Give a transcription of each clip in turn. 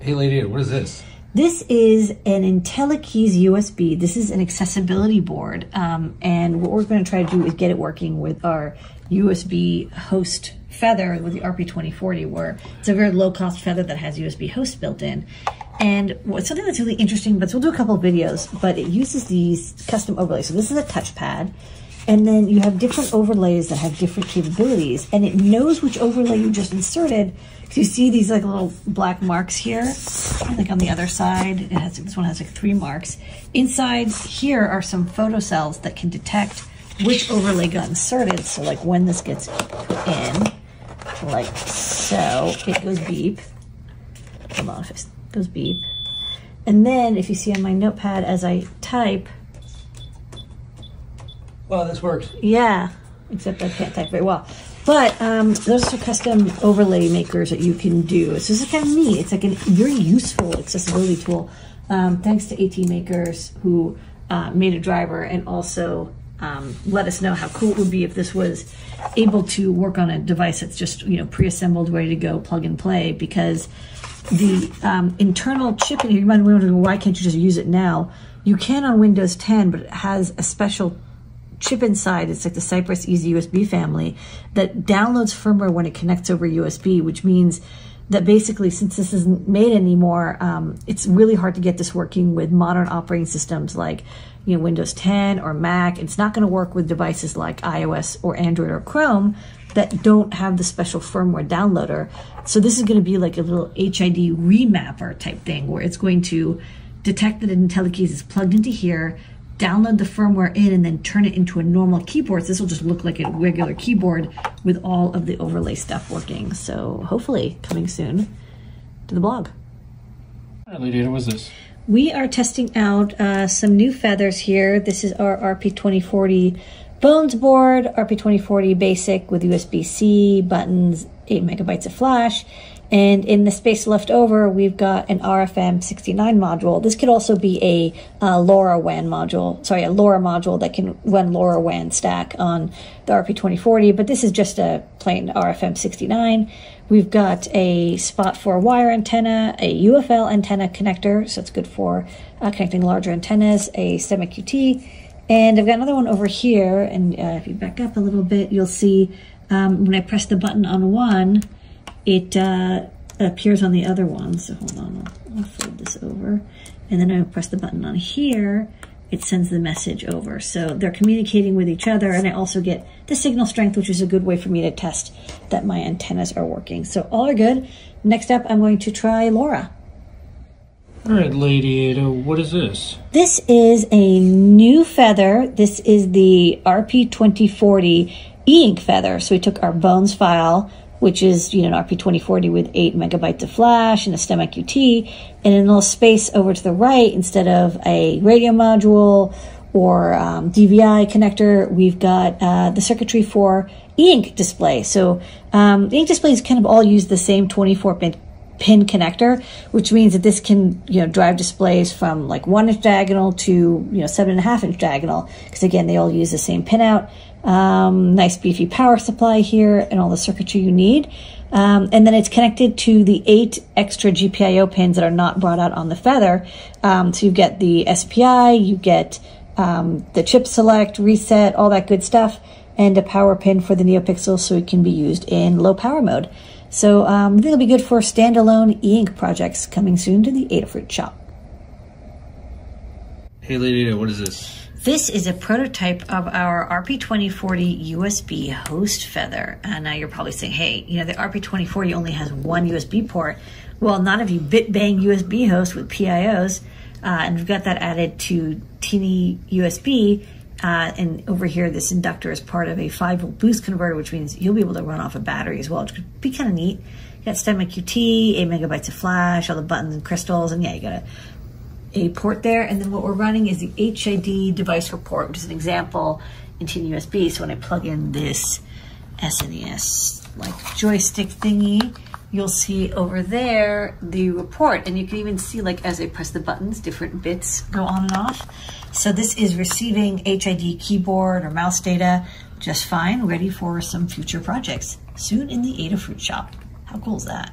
Hey, lady, what is this? This is an IntelliKeys USB. This is an accessibility board. Um, and what we're going to try to do is get it working with our USB host feather with the RP2040, where it's a very low cost feather that has USB host built in. And what's something that's really interesting, but we'll do a couple of videos, but it uses these custom overlays. So this is a touchpad. And then you have different overlays that have different capabilities, and it knows which overlay you just inserted. Because you see these like little black marks here, like on the other side. It has this one has like three marks. Inside here are some photocells that can detect which overlay got inserted. So like when this gets put in, like so, it goes beep. Hold on, it goes beep. And then if you see on my notepad as I type, Well, this works. yeah, except I can't type very well. But um, those are custom overlay makers that you can do. So this is kind of neat. It's like a very useful accessibility tool. Um, thanks to AT Makers who uh, made a driver and also um, let us know how cool it would be if this was able to work on a device that's just you know pre-assembled, ready to go, plug and play. Because the um, internal chip in here, you might be wondering why can't you just use it now? You can on Windows 10, but it has a special chip inside. It's like the Cypress EZ-USB family that downloads firmware when it connects over USB, which means that basically, since this isn't made anymore, um, it's really hard to get this working with modern operating systems like you know Windows 10 or Mac. It's not going to work with devices like iOS or Android or Chrome that don't have the special firmware downloader. So this is going to be like a little HID remapper type thing where it's going to detect that an IntelliKeys is plugged into here, download the firmware in, and then turn it into a normal keyboard. So this will just look like a regular keyboard with all of the overlay stuff working. So hopefully coming soon to the blog. All right, lady, what is this? We are testing out uh, some new feathers here. This is our RP2040 Bones board, RP2040 basic with USB-C, buttons, 8 megabytes of flash. And in the space left over, we've got an RFM69 module. This could also be a uh, LoRaWAN module, sorry, a LoRa module that can run LoRaWAN stack on the RP2040, but this is just a plain RFM69. We've got a spot for a wire antenna, a UFL antenna connector, so it's good for uh, connecting larger antennas, a STEMMA QT, and I've got another one over here, and uh, if you back up a little bit, you'll see um, when I press the button on one, it uh, appears on the other one. So hold on, I'll, I'll fold this over. And then I press the button on here, it sends the message over. So they're communicating with each other, and I also get the signal strength, which is a good way for me to test that my antennas are working. So all are good. Next up, I'm going to try LoRa. All right, Lady Ada, what is this? This is a new feather. This is the RP2040 e-ink feather. So we took our bones file, which is you know an RP2040 with eight megabytes of flash and a STEMMA QT, and in a little space over to the right, instead of a radio module or um, DVI connector, we've got uh, the circuitry for e-ink display. So um, ink displays kind of all use the same 24 pin pin connector, which means that this can, you know, drive displays from like one inch diagonal to, you know, seven and a half inch diagonal. Because again, they all use the same pinout. Um, nice beefy power supply here and all the circuitry you need. Um, and then it's connected to the eight extra GPIO pins that are not brought out on the feather. Um, so you get the SPI, you get um, the chip select, reset, all that good stuff, and a power pin for the NeoPixel so it can be used in low power mode. So um, I think it'll be good for standalone e-ink projects coming soon to the Adafruit shop. Hey, Lady what is this? This is a prototype of our RP2040 USB host feather. And now you're probably saying, hey, you know, the RP2040 only has one USB port. Well, not if you bit bang USB host with PIOs. Uh, and we've got that added to Teeny USB. Uh, and over here, this inductor is part of a 5 volt boost converter, which means you'll be able to run off a battery as well, which could be kind of neat. You got STEMMA QT, 8 megabytes of flash, all the buttons and crystals, and yeah, you got a, a port there. And then what we're running is the HID device report, which is an example in TinyUSB. So when I plug in this SNES like joystick thingy, you'll see over there the report and you can even see like as I press the buttons different bits go on and off so this is receiving HID keyboard or mouse data just fine ready for some future projects soon in the Adafruit shop how cool is that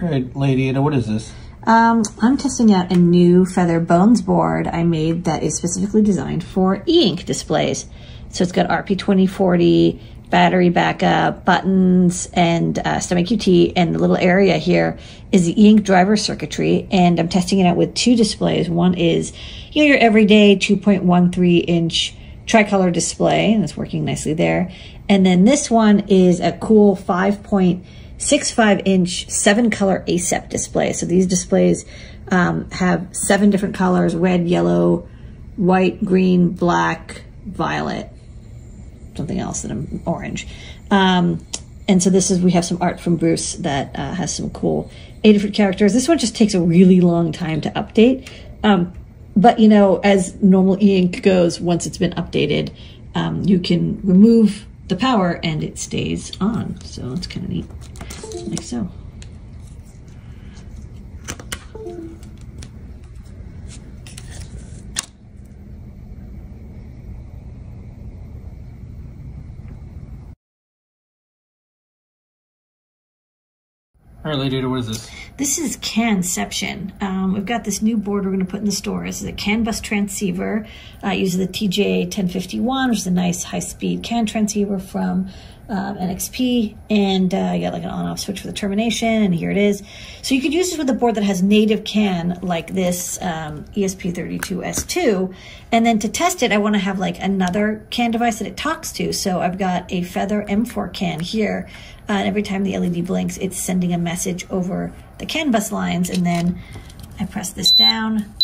All right, Lady Ada, what is this? Um, I'm testing out a new Feather Bones board I made that is specifically designed for e-ink displays. So it's got RP2040, battery backup, buttons, and uh, STEMMA QT, and the little area here is the e-ink driver circuitry, and I'm testing it out with two displays. One is, you know, your everyday 2.13 inch tricolor display, and it's working nicely there. And then this one is a cool 5.65 inch seven color ACEP display. So these displays um, have seven different colors, red, yellow, white, green, black, violet, something else that I'm orange. Um, and so this is, we have some art from Bruce that uh, has some cool eight different characters. This one just takes a really long time to update. Um, but you know, as normal e-ink goes, once it's been updated, um, you can remove the power and it stays on. So it's kind of neat, like so. All right, Lady what is this? This is Canception. Um, we've got this new board we're going to put in the store. This is a CAN bus transceiver. Uh, it uses the TJ 1051, which is a nice high-speed CAN transceiver from um, NXP, and uh, you got like an on-off switch for the termination, and here it is. So you could use this with a board that has native CAN like this um, ESP32S2, and then to test it, I want to have like another CAN device that it talks to. So I've got a Feather M4 CAN here, uh, and every time the LED blinks, it's sending a message over the CAN bus lines, and then I press this down,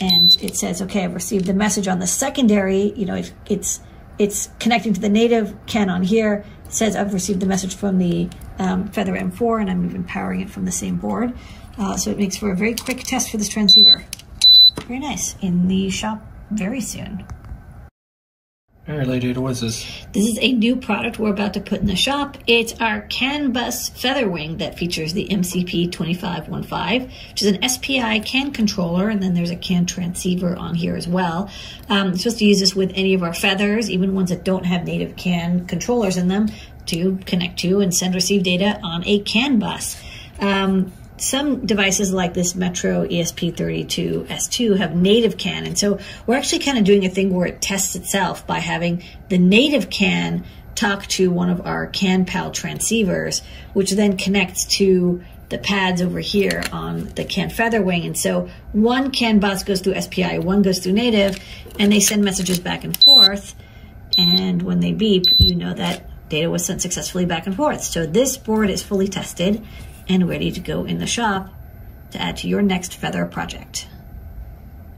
and it says, okay, I've received the message on the secondary, you know, it, it's it's connecting to the native CAN on here. It says I've received the message from the um, Feather M4 and I'm even powering it from the same board. Uh, so it makes for a very quick test for this transceiver. Very nice. In the shop very soon. All right, Lady what is this? This is a new product we're about to put in the shop. It's our CAN bus Featherwing that features the MCP2515, which is an SPI CAN controller, and then there's a CAN transceiver on here as well. Um, you're supposed to use this with any of our feathers, even ones that don't have native CAN controllers in them, to connect to and send receive data on a CAN bus. Um, some devices like this Metro ESP32S2 have native CAN. And so we're actually kind of doing a thing where it tests itself by having the native CAN talk to one of our CAN CANPAL transceivers, which then connects to the pads over here on the CAN Featherwing. And so one CAN bus goes through SPI, one goes through native, and they send messages back and forth. And when they beep, you know that data was sent successfully back and forth. So this board is fully tested and ready to go in the shop to add to your next feather project.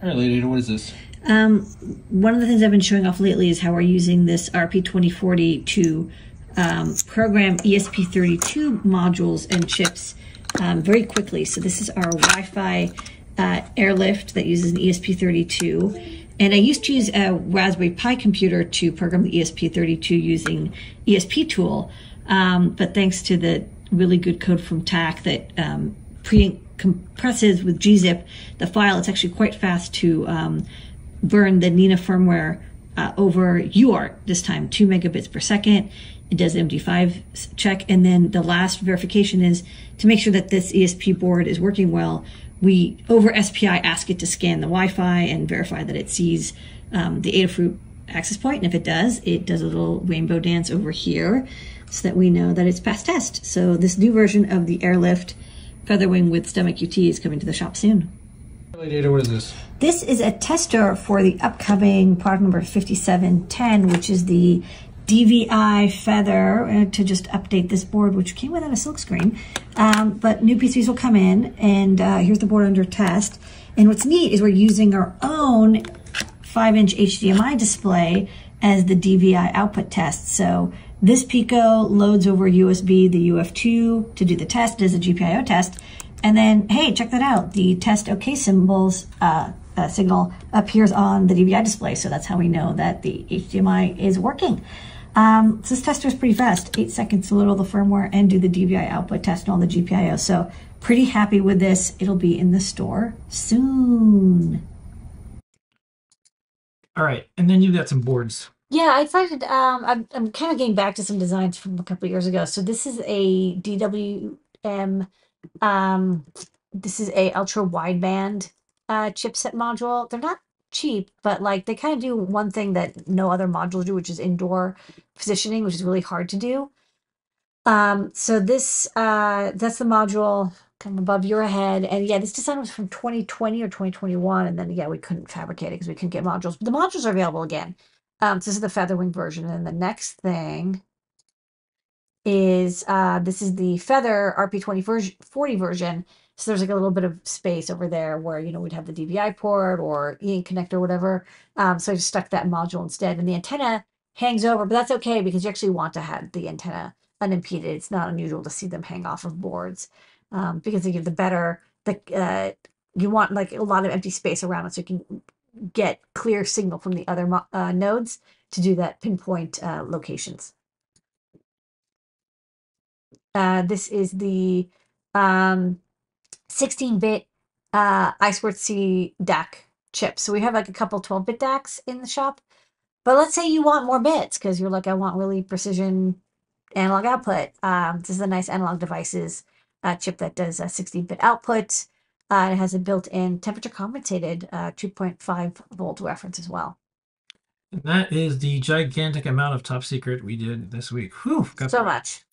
All right, Lady what is this? Um, one of the things I've been showing off lately is how we're using this RP2040 to um, program ESP32 modules and chips um, very quickly. So this is our Wi-Fi uh, airlift that uses an ESP32. And I used to use a Raspberry Pi computer to program the ESP32 using ESP tool. Um, but thanks to the really good code from TAC that um, pre compresses with gzip the file. It's actually quite fast to um, burn the Nina firmware uh, over UART this time, two megabits per second. It does MD5 check. And then the last verification is to make sure that this ESP board is working well. We over SPI ask it to scan the Wi-Fi and verify that it sees um, the Adafruit access point. And if it does, it does a little rainbow dance over here so that we know that it's past test. So this new version of the Airlift Featherwing with STEMMA QT is coming to the shop soon. Ada, what is this? This is a tester for the upcoming product number 5710, which is the DVI Feather, uh, to just update this board, which came without a silkscreen. Um, but new PCs will come in, and uh, here's the board under test. And what's neat is we're using our own 5-inch HDMI display as the DVI output test. So this Pico loads over USB the UF2 to do the test, does a GPIO test, and then, hey, check that out. The test OK symbols uh, uh, signal appears on the DVI display, so that's how we know that the HDMI is working. Um, so this tester is pretty fast, eight seconds to load all the firmware and do the DVI output test and all the GPIO. So pretty happy with this. It'll be in the store soon. All right, and then you've got some boards. Yeah, I decided um, I'm, I'm kind of getting back to some designs from a couple years ago. So this is a DWM Um, this is a ultra wideband uh, chipset module. They're not cheap, but like they kind of do one thing that no other modules do, which is indoor positioning, which is really hard to do. Um, so this uh, that's the module come above your head, and yeah, this design was from 2020 or 2021, and then yeah, we couldn't fabricate it because we couldn't get modules. But the modules are available again. Um, so this is the Featherwing version, and the next thing is uh, this is the Feather RP20 version, 40 version. So there's like a little bit of space over there where you know we'd have the DVI port or e-ink connector, or whatever. Um, so I just stuck that module instead, and the antenna hangs over, but that's okay because you actually want to have the antenna unimpeded. It's not unusual to see them hang off of boards um, because they the better the uh, you want like a lot of empty space around it so you can get clear signal from the other uh, nodes to do that pinpoint uh, locations. Uh, this is the um, 16-bit uh, I2C DAC chip. So we have like a couple 12-bit DACs in the shop. But let's say you want more bits because you're like, I want really precision analog output. Um, this is a nice analog devices uh, chip that does uh, a 16-bit output. Uh, it has a built-in temperature-compensated uh, 2.5 volt reference as well. And that is the gigantic amount of top secret we did this week. Whew, so that. much.